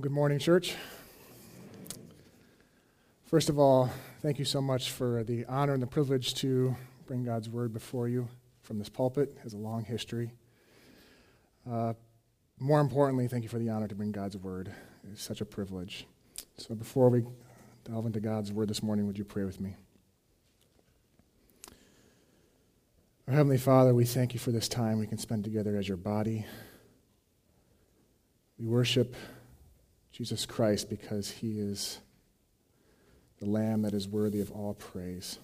Good morning, church. First of all, thank you so much for the honor and the privilege to bring God's word before you from this pulpit. It has a long history. Uh, more importantly, thank you for the honor to bring God's word. It's such a privilege. So before we delve into God's word this morning, would you pray with me? Our Heavenly Father, we thank you for this time we can spend together as your body. We worship Jesus Christ because he is the Lamb that is worthy of all praise.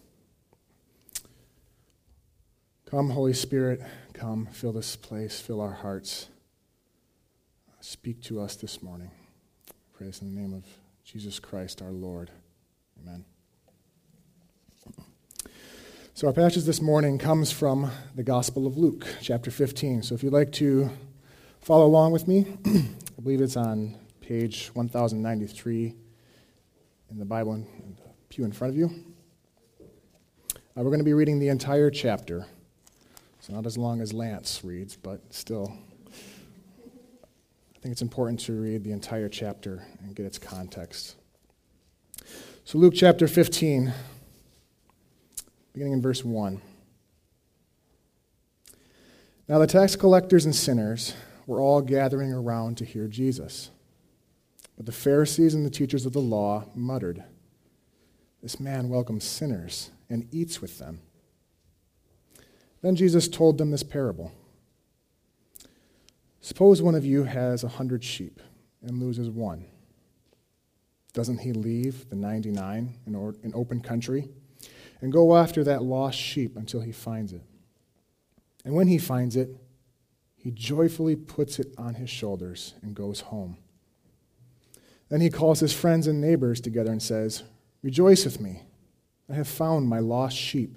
Come, Holy Spirit, come, fill this place, fill our hearts. Speak to us this morning. Praise in the name of Jesus Christ our Lord. Amen. So, our passage this morning comes from the Gospel of Luke, chapter 15. So, if you'd like to follow along with me, I believe it's on page 1093 in the Bible in the pew in front of you. Uh, we're going to be reading the entire chapter. So, not as long as Lance reads, but still, I think it's important to read the entire chapter and get its context. So, Luke chapter 15, beginning in verse 1. Now, the tax collectors and sinners were all gathering around to hear Jesus. But the Pharisees and the teachers of the law muttered, This man welcomes sinners and eats with them. Then Jesus told them this parable Suppose one of you has a hundred sheep and loses one. Doesn't he leave the 99 in, or, in open country and go after that lost sheep until he finds it? And when he finds it, he joyfully puts it on his shoulders and goes home. Then he calls his friends and neighbors together and says, Rejoice with me. I have found my lost sheep.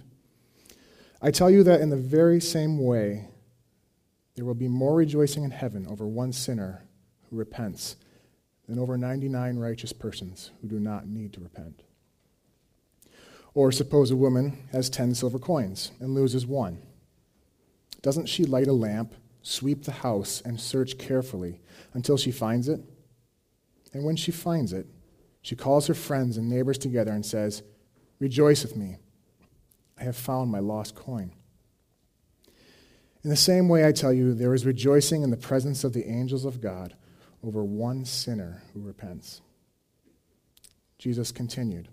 I tell you that in the very same way, there will be more rejoicing in heaven over one sinner who repents than over 99 righteous persons who do not need to repent. Or suppose a woman has 10 silver coins and loses one. Doesn't she light a lamp, sweep the house, and search carefully until she finds it? And when she finds it, she calls her friends and neighbors together and says, Rejoice with me. I have found my lost coin. In the same way, I tell you, there is rejoicing in the presence of the angels of God over one sinner who repents. Jesus continued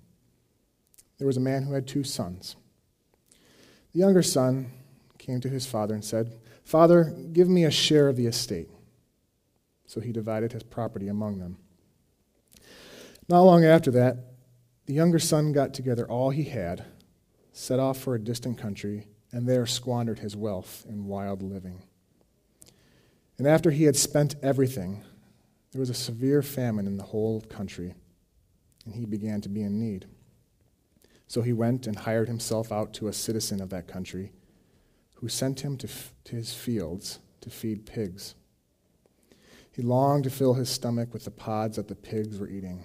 There was a man who had two sons. The younger son came to his father and said, Father, give me a share of the estate. So he divided his property among them. Not long after that, the younger son got together all he had, set off for a distant country, and there squandered his wealth in wild living. And after he had spent everything, there was a severe famine in the whole country, and he began to be in need. So he went and hired himself out to a citizen of that country, who sent him to, f- to his fields to feed pigs. He longed to fill his stomach with the pods that the pigs were eating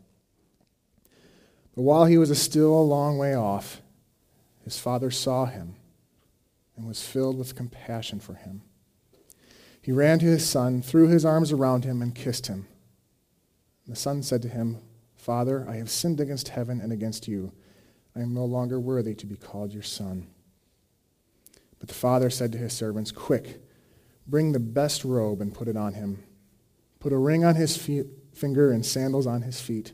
But while he was still a long way off, his father saw him and was filled with compassion for him. He ran to his son, threw his arms around him, and kissed him. The son said to him, Father, I have sinned against heaven and against you. I am no longer worthy to be called your son. But the father said to his servants, Quick, bring the best robe and put it on him. Put a ring on his finger and sandals on his feet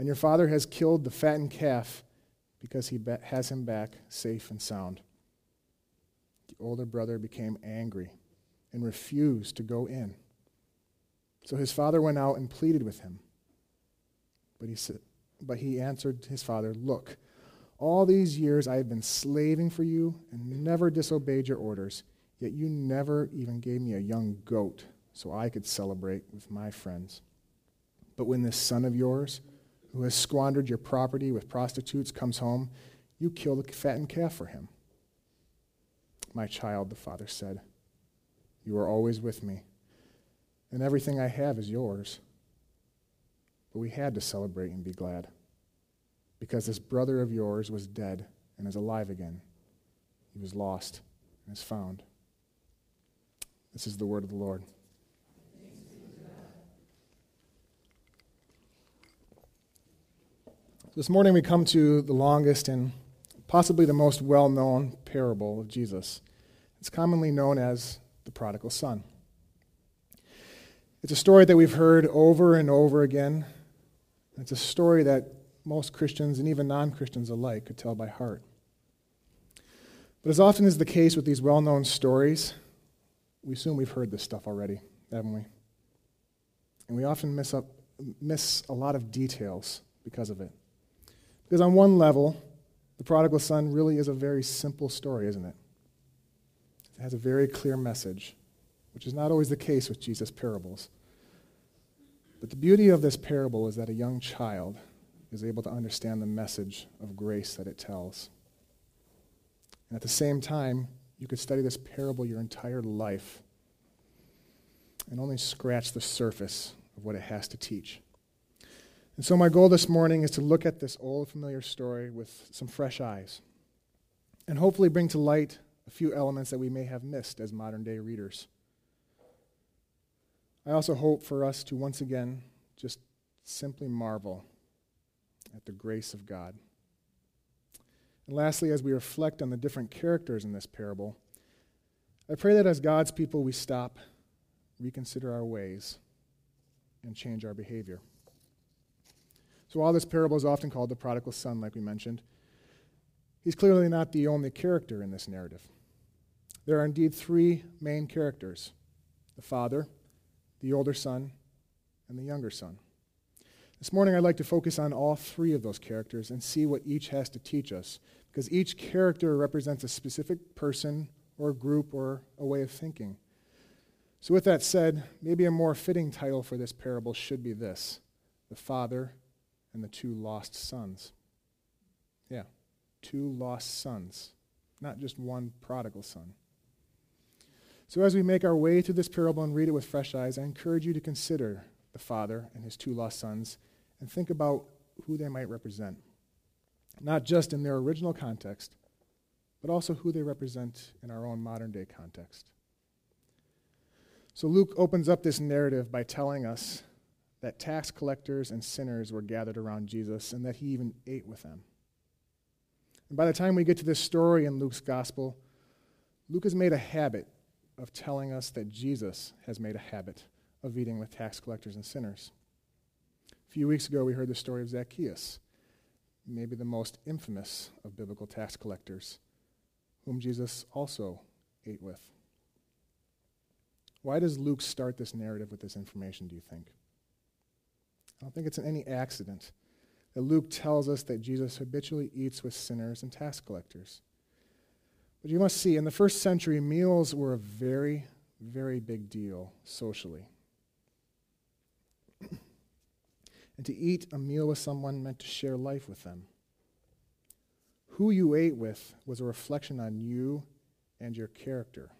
and your father has killed the fattened calf because he has him back safe and sound. The older brother became angry and refused to go in. So his father went out and pleaded with him. But he, said, but he answered his father, Look, all these years I have been slaving for you and never disobeyed your orders, yet you never even gave me a young goat so I could celebrate with my friends. But when this son of yours, who has squandered your property with prostitutes, comes home, you kill the fattened calf for him. My child, the father said, you are always with me, and everything I have is yours. But we had to celebrate and be glad, because this brother of yours was dead and is alive again. He was lost and is found. This is the word of the Lord. This morning we come to the longest and possibly the most well known parable of Jesus. It's commonly known as the prodigal son. It's a story that we've heard over and over again. It's a story that most Christians and even non Christians alike could tell by heart. But as often is the case with these well known stories, we assume we've heard this stuff already, haven't we? And we often miss, up, miss a lot of details because of it. Because on one level, the prodigal son really is a very simple story, isn't it? It has a very clear message, which is not always the case with Jesus' parables. But the beauty of this parable is that a young child is able to understand the message of grace that it tells. And at the same time, you could study this parable your entire life and only scratch the surface of what it has to teach. And so, my goal this morning is to look at this old familiar story with some fresh eyes and hopefully bring to light a few elements that we may have missed as modern day readers. I also hope for us to once again just simply marvel at the grace of God. And lastly, as we reflect on the different characters in this parable, I pray that as God's people we stop, reconsider our ways, and change our behavior. So, while this parable is often called the prodigal son, like we mentioned, he's clearly not the only character in this narrative. There are indeed three main characters the father, the older son, and the younger son. This morning, I'd like to focus on all three of those characters and see what each has to teach us, because each character represents a specific person or group or a way of thinking. So, with that said, maybe a more fitting title for this parable should be this The Father and the Two Lost Sons. Yeah, two lost sons, not just one prodigal son. So, as we make our way through this parable and read it with fresh eyes, I encourage you to consider the father and his two lost sons and think about who they might represent. Not just in their original context, but also who they represent in our own modern day context. So, Luke opens up this narrative by telling us that tax collectors and sinners were gathered around Jesus and that he even ate with them. And by the time we get to this story in Luke's gospel, Luke has made a habit of telling us that Jesus has made a habit of eating with tax collectors and sinners. A few weeks ago, we heard the story of Zacchaeus, maybe the most infamous of biblical tax collectors, whom Jesus also ate with. Why does Luke start this narrative with this information, do you think? I don't think it's any accident that Luke tells us that Jesus habitually eats with sinners and tax collectors. But you must see, in the first century, meals were a very, very big deal socially. and to eat a meal with someone meant to share life with them. Who you ate with was a reflection on you and your character.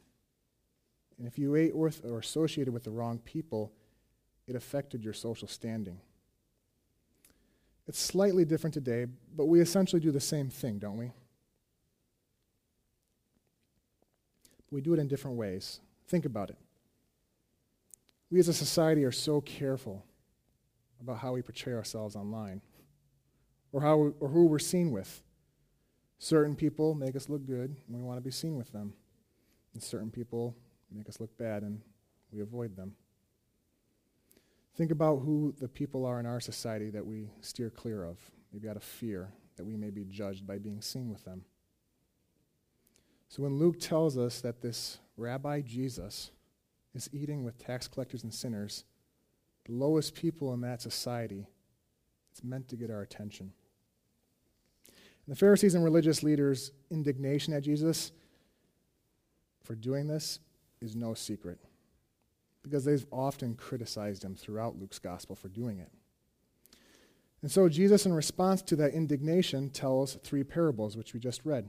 And if you ate with or associated with the wrong people, it affected your social standing. It's slightly different today, but we essentially do the same thing, don't we? we do it in different ways. Think about it. We as a society are so careful about how we portray ourselves online or, how we, or who we're seen with. Certain people make us look good, and we want to be seen with them. And certain people make us look bad, and we avoid them. Think about who the people are in our society that we steer clear of, maybe out of fear that we may be judged by being seen with them. So when Luke tells us that this Rabbi Jesus is eating with tax collectors and sinners, the lowest people in that society, it's meant to get our attention. And the Pharisees and religious leaders' indignation at Jesus for doing this is no secret because they've often criticized him throughout Luke's gospel for doing it. And so Jesus, in response to that indignation, tells three parables, which we just read.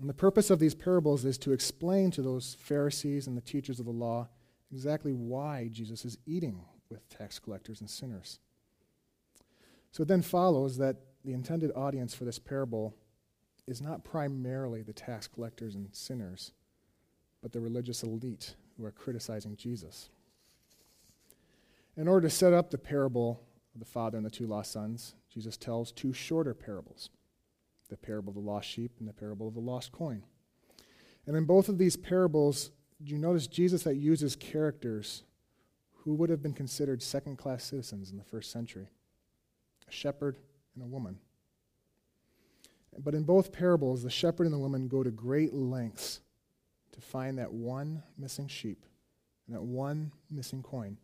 And the purpose of these parables is to explain to those Pharisees and the teachers of the law exactly why Jesus is eating with tax collectors and sinners. So it then follows that the intended audience for this parable is not primarily the tax collectors and sinners, but the religious elite who are criticizing Jesus. In order to set up the parable of the father and the two lost sons, Jesus tells two shorter parables the parable of the lost sheep and the parable of the lost coin. And in both of these parables, you notice Jesus that uses characters who would have been considered second class citizens in the first century? A shepherd and a woman. But in both parables, the shepherd and the woman go to great lengths to find that one missing sheep and that one missing coin,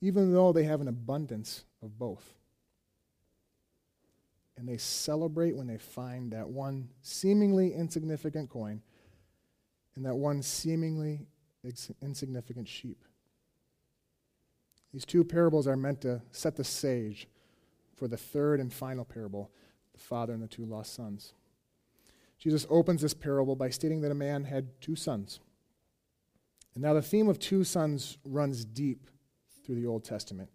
even though they have an abundance of both and they celebrate when they find that one seemingly insignificant coin and that one seemingly insignificant sheep. These two parables are meant to set the stage for the third and final parable the father and the two lost sons. Jesus opens this parable by stating that a man had two sons. And now the theme of two sons runs deep through the Old Testament.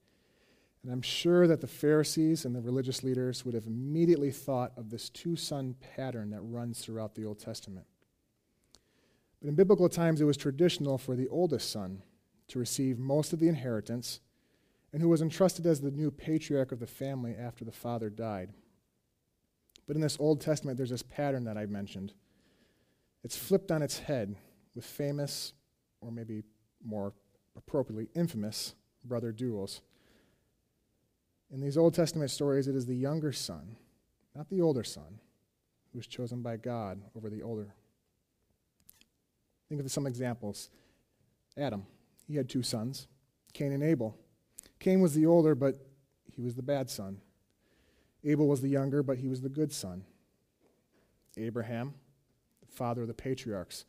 And I'm sure that the Pharisees and the religious leaders would have immediately thought of this two son pattern that runs throughout the Old Testament. But in biblical times, it was traditional for the oldest son to receive most of the inheritance and who was entrusted as the new patriarch of the family after the father died. But in this Old Testament, there's this pattern that I mentioned. It's flipped on its head with famous, or maybe more appropriately, infamous brother duels. In these Old Testament stories, it is the younger son, not the older son, who is chosen by God over the older. Think of some examples. Adam, he had two sons, Cain and Abel. Cain was the older, but he was the bad son. Abel was the younger, but he was the good son. Abraham, the father of the patriarchs,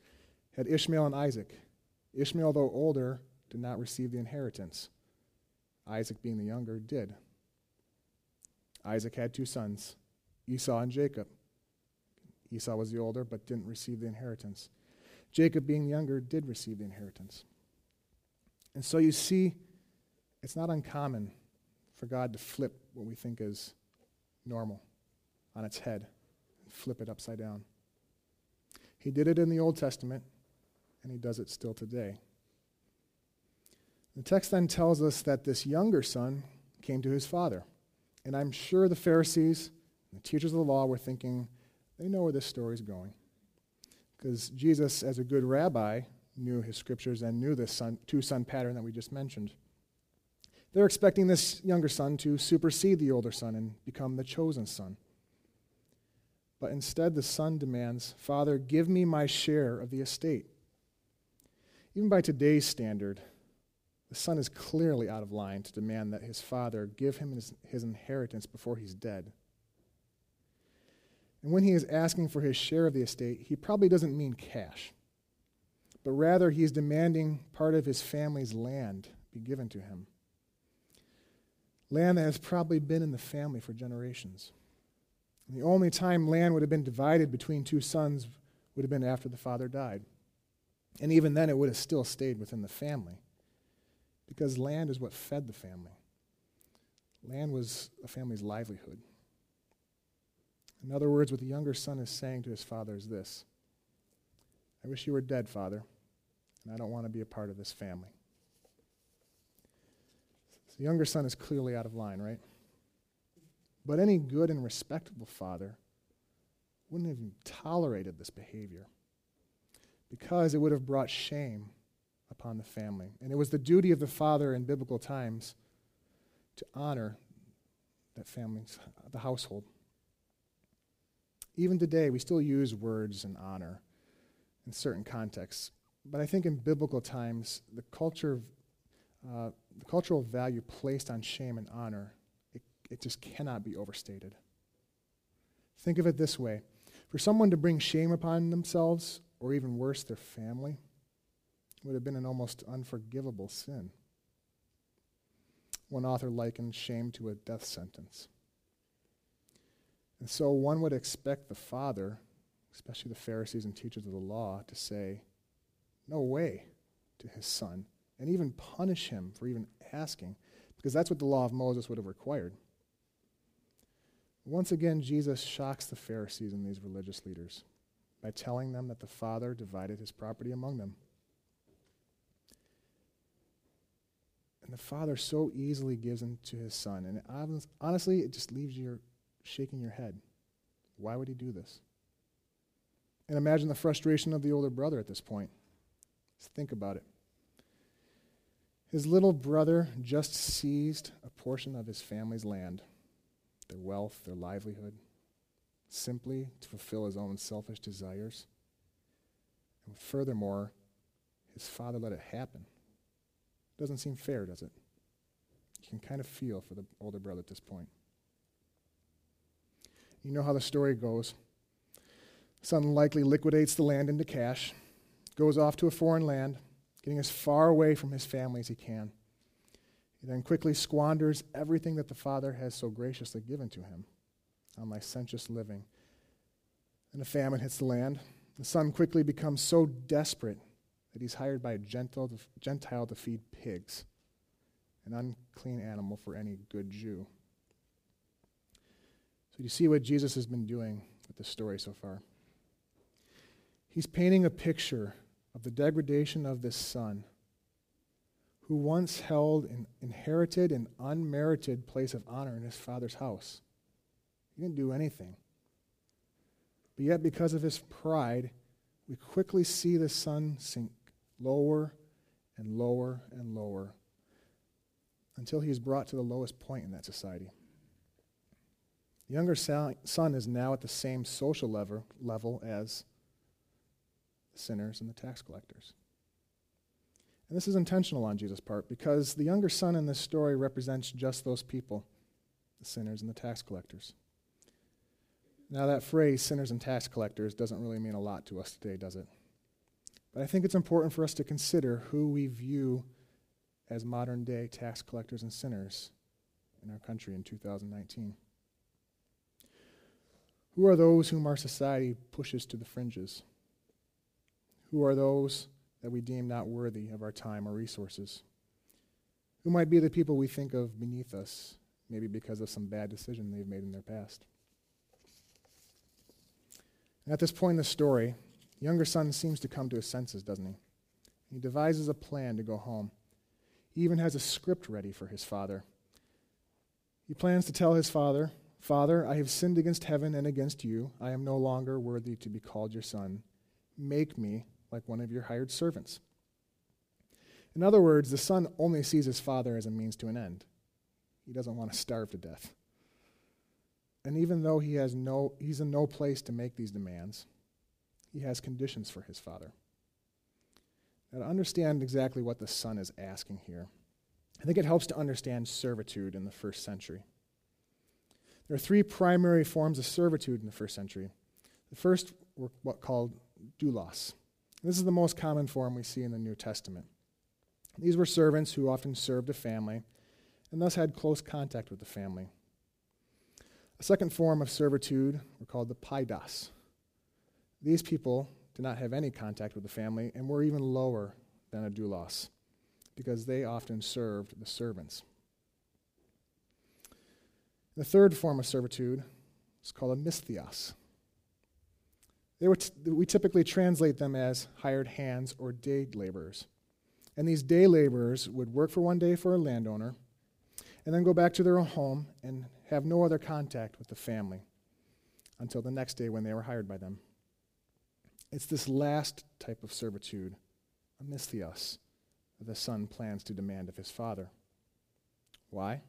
had Ishmael and Isaac. Ishmael, though older, did not receive the inheritance. Isaac, being the younger, did. Isaac had two sons, Esau and Jacob. Esau was the older, but didn't receive the inheritance. Jacob, being the younger, did receive the inheritance. And so you see, it's not uncommon for God to flip what we think is normal on its head and flip it upside down. He did it in the Old Testament, and he does it still today. The text then tells us that this younger son came to his father. And I'm sure the Pharisees and the teachers of the law were thinking, they know where this story is going. Because Jesus, as a good rabbi, knew his scriptures and knew this son, two son pattern that we just mentioned. They're expecting this younger son to supersede the older son and become the chosen son. But instead, the son demands, Father, give me my share of the estate. Even by today's standard, the son is clearly out of line to demand that his father give him his, his, inheritance before he's dead. And when he is asking for his share of the estate, he probably doesn't mean cash, but rather he is demanding part of his family's land be given to him. Land that has probably been in the family for generations. And the only time land would have been divided between two sons would have been after the father died. And even then, it would have still stayed within the family because land is what fed the family. Land was a family's livelihood. In other words, what the younger son is saying to his father is this I wish you were dead, father, and I don't want to be a part of this family. The younger son is clearly out of line, right? But any good and respectable father wouldn't have tolerated this behavior because it would have brought shame upon the family. And it was the duty of the father in biblical times to honor that family's the household. Even today, we still use words and honor in certain contexts. But I think in biblical times, the culture, uh, the cultural value placed on shame and honor, it, it just cannot be overstated. Think of it this way for someone to bring shame upon themselves, or even worse, their family, would have been an almost unforgivable sin. One author likened shame to a death sentence. And so one would expect the father, especially the Pharisees and teachers of the law, to say, No way to his son, and even punish him for even asking, because that's what the law of Moses would have required. Once again, Jesus shocks the Pharisees and these religious leaders by telling them that the father divided his property among them. And the father so easily gives them to his son. And honestly, it just leaves you shaking your head. Why would he do this? And imagine the frustration of the older brother at this point. Just think about it. His little brother just seized a portion of his family's land, their wealth, their livelihood, simply to fulfill his own selfish desires. And furthermore, his father let it happen. Doesn't seem fair, does it? You can kind of feel for the older brother at this point. You know how the story goes. Son likely liquidates the land into cash, goes off to a foreign land, getting as far away from his family as he can. He then quickly squanders everything that the father has so graciously given to him on licentious living. And a famine hits the land. The son quickly becomes so desperate that he's hired by a Gentile to feed pigs, an unclean animal for any good Jew. So you see what Jesus has been doing with this story so far. He's painting a picture of the degradation of this son who once held an inherited and unmerited place of honor in his father's house. He didn't do anything. But yet, because of his pride, we quickly see the son sink lower and lower and lower until he is brought to the lowest point in that society. The younger son is now at the same social level, level as sinners and the tax collectors. And this is intentional on Jesus' part because the younger son in this story represents just those people the sinners and the tax collectors. Now, that phrase, sinners and tax collectors, doesn't really mean a lot to us today, does it? But I think it's important for us to consider who we view as modern day tax collectors and sinners in our country in 2019. Who are those whom our society pushes to the fringes? Who are those that we deem not worthy of our time or resources? Who might be the people we think of beneath us, maybe because of some bad decision they've made in their past? And at this point in the story, the younger son seems to come to his senses, doesn't he? He devises a plan to go home. He even has a script ready for his father. He plans to tell his father, Father, I have sinned against heaven and against you. I am no longer worthy to be called your son. Make me like one of your hired servants. In other words, the son only sees his father as a means to an end. He doesn't want to starve to death. And even though he has no, he's in no place to make these demands, he has conditions for his father. Now, to understand exactly what the son is asking here, I think it helps to understand servitude in the first century. There are three primary forms of servitude in the first century. The first were what called doulos. This is the most common form we see in the New Testament. These were servants who often served a family and thus had close contact with the family. A second form of servitude were called the paidas. These people did not have any contact with the family and were even lower than a doulos because they often served the servants. The third form of servitude is called a misthios. T- we typically translate them as hired hands or day laborers. And these day laborers would work for one day for a landowner and then go back to their home and have no other contact with the family until the next day when they were hired by them. It's this last type of servitude, a misthios, that the son plans to demand of his father. Why?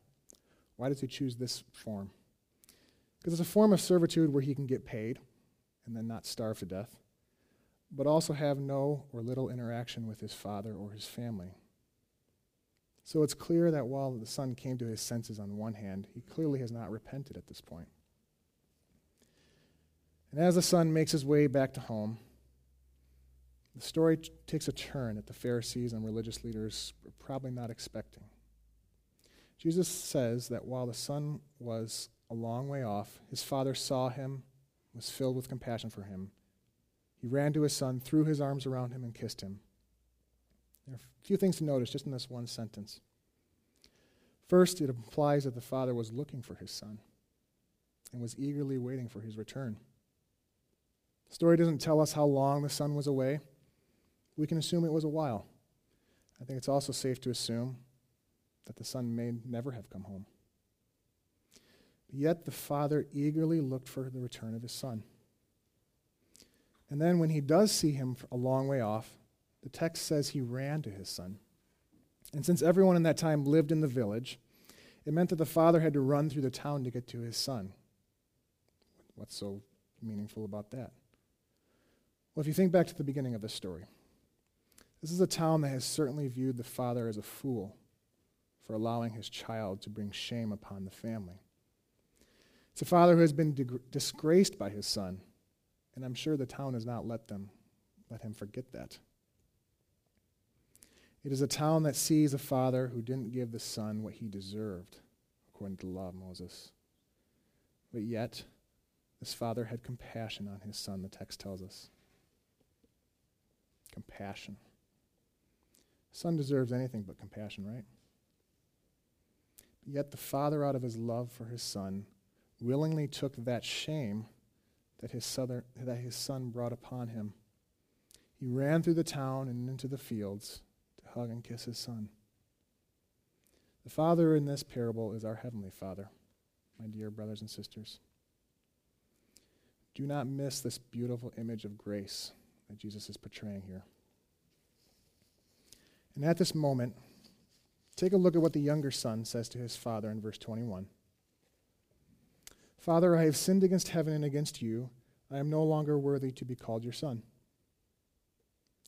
Why does he choose this form? Because it's a form of servitude where he can get paid and then not starve to death, but also have no or little interaction with his father or his family. So it's clear that while the son came to his senses on one hand, he clearly has not repented at this point. And as the son makes his way back to home, the story t- takes a turn that the Pharisees and religious leaders were probably not expecting. Jesus says that while the son was a long way off, his father saw him, was filled with compassion for him. He ran to his son, threw his arms around him, and kissed him. There are a few things to notice just in this one sentence. First, it implies that the father was looking for his son and was eagerly waiting for his return. The story doesn't tell us how long the son was away. We can assume it was a while. I think it's also safe to assume that the son may never have come home. Yet the father eagerly looked for the return of his son. And then when he does see him a long way off, the text says he ran to his son. And since everyone in that time lived in the village, it meant that the father had to run through the town to get to his son. What's so meaningful about that? Well, if you think back to the beginning of this story, this is a town that has certainly viewed the father as a fool for allowing his child to bring shame upon the family. It's a father who has been disgraced by his son, and I'm sure the town has not let them let him forget that. It is a town that sees a father who didn't give the son what he deserved, according to the law of Moses. But yet, this father had compassion on his son, the text tells us. Compassion. Son deserves anything but compassion, right? Yet the father, out of his love for his son, willingly took that shame that his, son, that his son brought upon him. He ran through the town and into the fields to hug and kiss his son. The Father in this parable is our Heavenly Father, my dear brothers and sisters. Do not miss this beautiful image of grace that Jesus is portraying here. And at this moment, take a look at what the younger son says to his father in verse 21. Father, I have sinned against heaven and against you. I am no longer worthy to be called your son.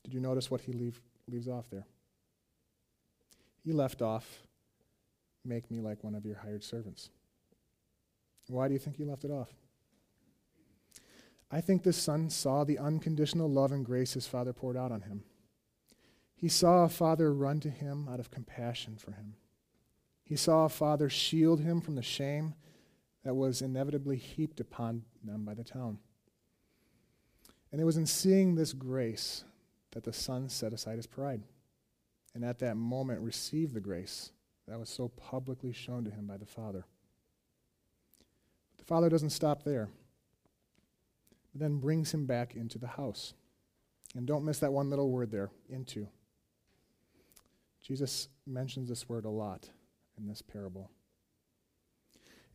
Did you notice what he leave, leaves off there? He left off, make me like one of your hired servants. Why do you think he left it off? I think this son saw the unconditional love and grace his father poured out on him. He saw a father run to him out of compassion for him. He saw a father shield him from the shame that was inevitably heaped upon them by the town. And it was in seeing this grace that the son set aside his pride. And at that moment received the grace that was so publicly shown to him by the Father. But the Father doesn't stop there, but then brings him back into the house. And don't miss that one little word there, into. Jesus mentions this word a lot in this parable.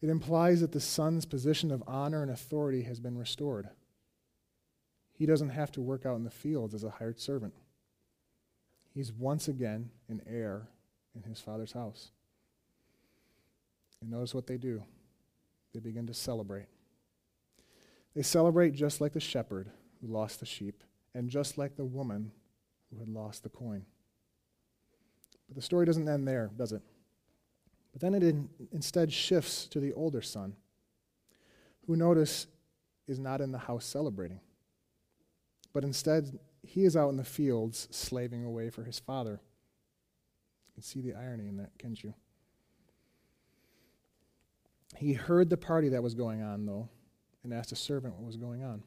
It implies that the son's position of honor and authority has been restored. He doesn't have to work out in the fields as a hired servant. He's once again an heir in his father's house. And notice what they do they begin to celebrate. They celebrate just like the shepherd who lost the sheep, and just like the woman who had lost the coin. But the story doesn't end there, does it? But then it in, instead shifts to the older son, who notice is not in the house celebrating, but instead he is out in the fields slaving away for his father. You can see the irony in that, can't you? He heard the party that was going on, though, and asked a servant what was going on.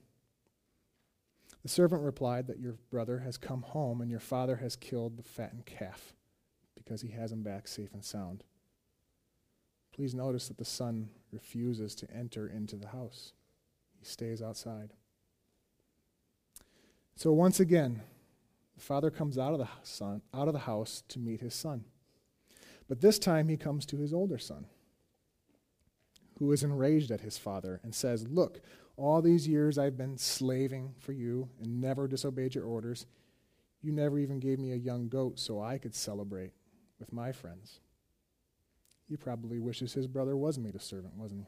The servant replied that your brother has come home and your father has killed the fattened calf because he has him back safe and sound. Please notice that the son refuses to enter into the house, he stays outside. So once again, the father comes out of the son, out of the house to meet his son. But this time he comes to his older son, who is enraged at his father and says, "Look, all these years I've been slaving for you and never disobeyed your orders, You never even gave me a young goat so I could celebrate with my friends. He probably wishes his brother was made a servant, wasn't he?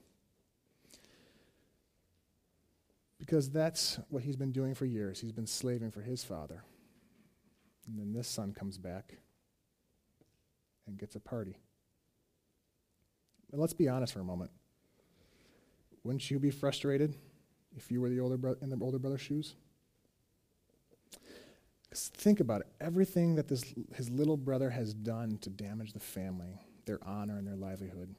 Because that's what he's been doing for years. He's been slaving for his father. And then this son comes back and gets a party. But let's be honest for a moment. Wouldn't you be frustrated if you were the older bro- in the older brother's shoes? Think about it. Everything that this, his little brother has done to damage the family, their honor, and their livelihood.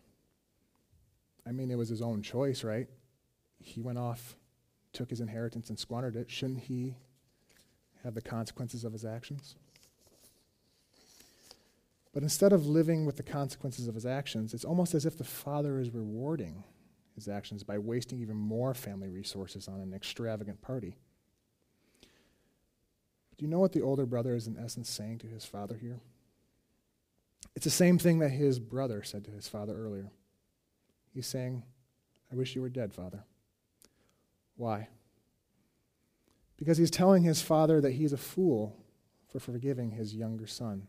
I mean, it was his own choice, right? He went off, took his inheritance, and squandered it. Shouldn't he have the consequences of his actions? But instead of living with the consequences of his actions, it's almost as if the father is rewarding his actions by wasting even more family resources on an extravagant party. Do you know what the older brother is in essence saying to his father here? It's the same thing that his brother said to his father earlier. He's saying, I wish you were dead, Father. Why? Because he's telling his father that he's a fool for forgiving his younger son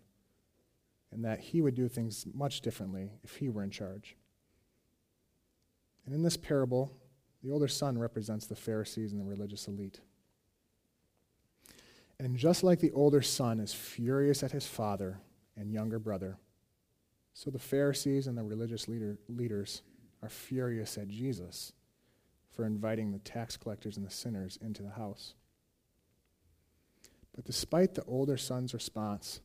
and that he would do things much differently if he were in charge. And in this parable, the older son represents the Pharisees and the religious elite. And just like the older son is furious at his father and younger brother, so the Pharisees and the religious leader, leaders are furious at Jesus for inviting the tax collectors and the sinners into the house. But despite the older son's response,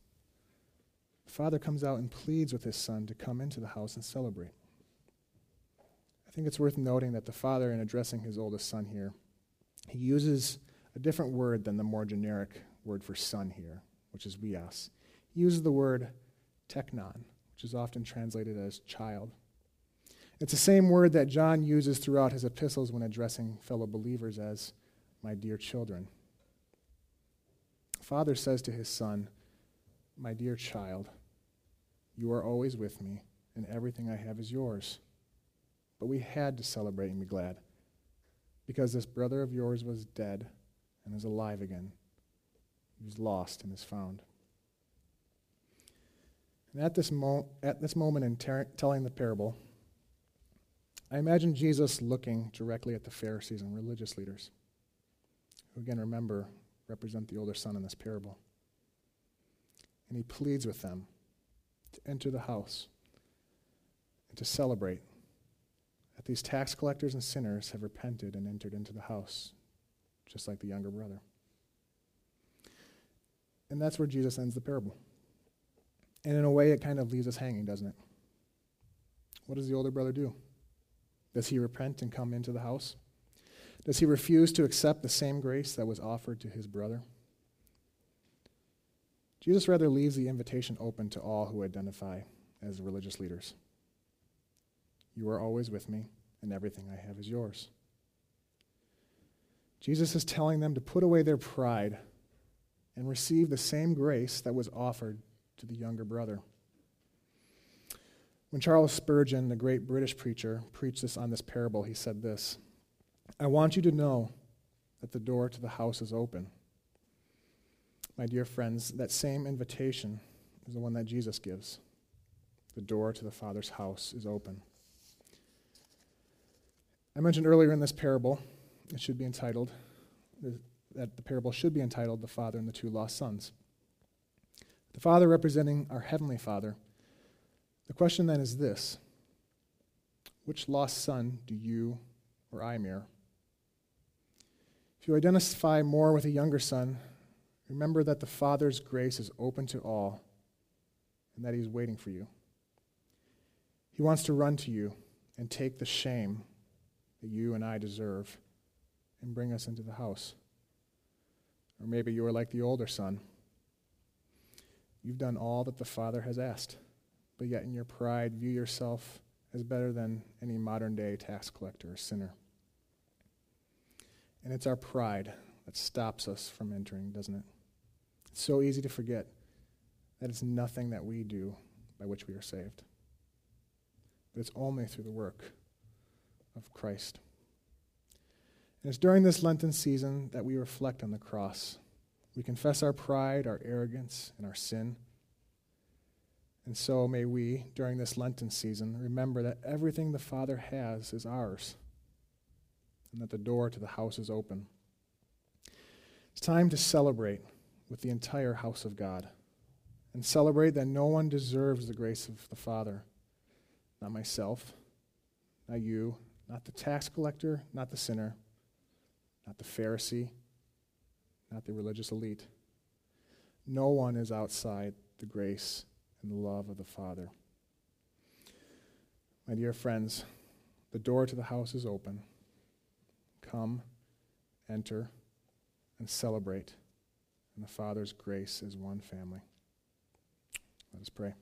the father comes out and pleads with his son to come into the house and celebrate. I think it's worth noting that the father, in addressing his oldest son here, he uses a different word than the more generic word for son here, which is huios. He uses the word teknon, which is often translated as child. It's the same word that John uses throughout his epistles when addressing fellow believers as my dear children. Father says to his son, My dear child, you are always with me, and everything I have is yours. But we had to celebrate and be glad, because this brother of yours was dead and is alive again. He was lost and is found. And at this, mo- at this moment in ter- telling the parable, I imagine Jesus looking directly at the Pharisees and religious leaders, who again, remember, represent the older son in this parable. And he pleads with them to enter the house and to celebrate that these tax collectors and sinners have repented and entered into the house, just like the younger brother. And that's where Jesus ends the parable. And in a way, it kind of leaves us hanging, doesn't it? What does the older brother do? Does he repent and come into the house? Does he refuse to accept the same grace that was offered to his brother? Jesus rather leaves the invitation open to all who identify as religious leaders. You are always with me, and everything I have is yours. Jesus is telling them to put away their pride and receive the same grace that was offered to the younger brother. When Charles Spurgeon, the great British preacher, preached this on this parable, he said this I want you to know that the door to the house is open my dear friends, that same invitation is the one that Jesus gives. The door to the Father's house is open. I mentioned earlier in this parable, it should be entitled, that the parable should be entitled The Father and the Two Lost Sons. The Father representing our Heavenly Father. The question then is this Which lost son do you or I mirror? If you identify more with a younger son, Remember that the Father's grace is open to all and that He's waiting for you. He wants to run to you and take the shame that you and I deserve and bring us into the house. Or maybe you are like the older son. You've done all that the Father has asked, but yet in your pride view yourself as better than any modern day tax collector or sinner. And it's our pride that stops us from entering, doesn't it? It's so easy to forget that it's nothing that we do by which we are saved. But it's only through the work of Christ. And it's during this Lenten season that we reflect on the cross We confess our pride, our arrogance, and our sin. And so may we, during this Lenten season, remember that everything the Father has is ours, and that the door to the house is open. It's time to celebrate with the entire house of God, and celebrate that no one deserves the grace of the Father. Not myself, not you, not the tax collector, not the sinner, not the Pharisee, not the religious elite. No one is outside the grace and the love of the Father. My dear friends, the door to the house is open. Come, enter, and celebrate in the Father's grace as one family. Let us pray.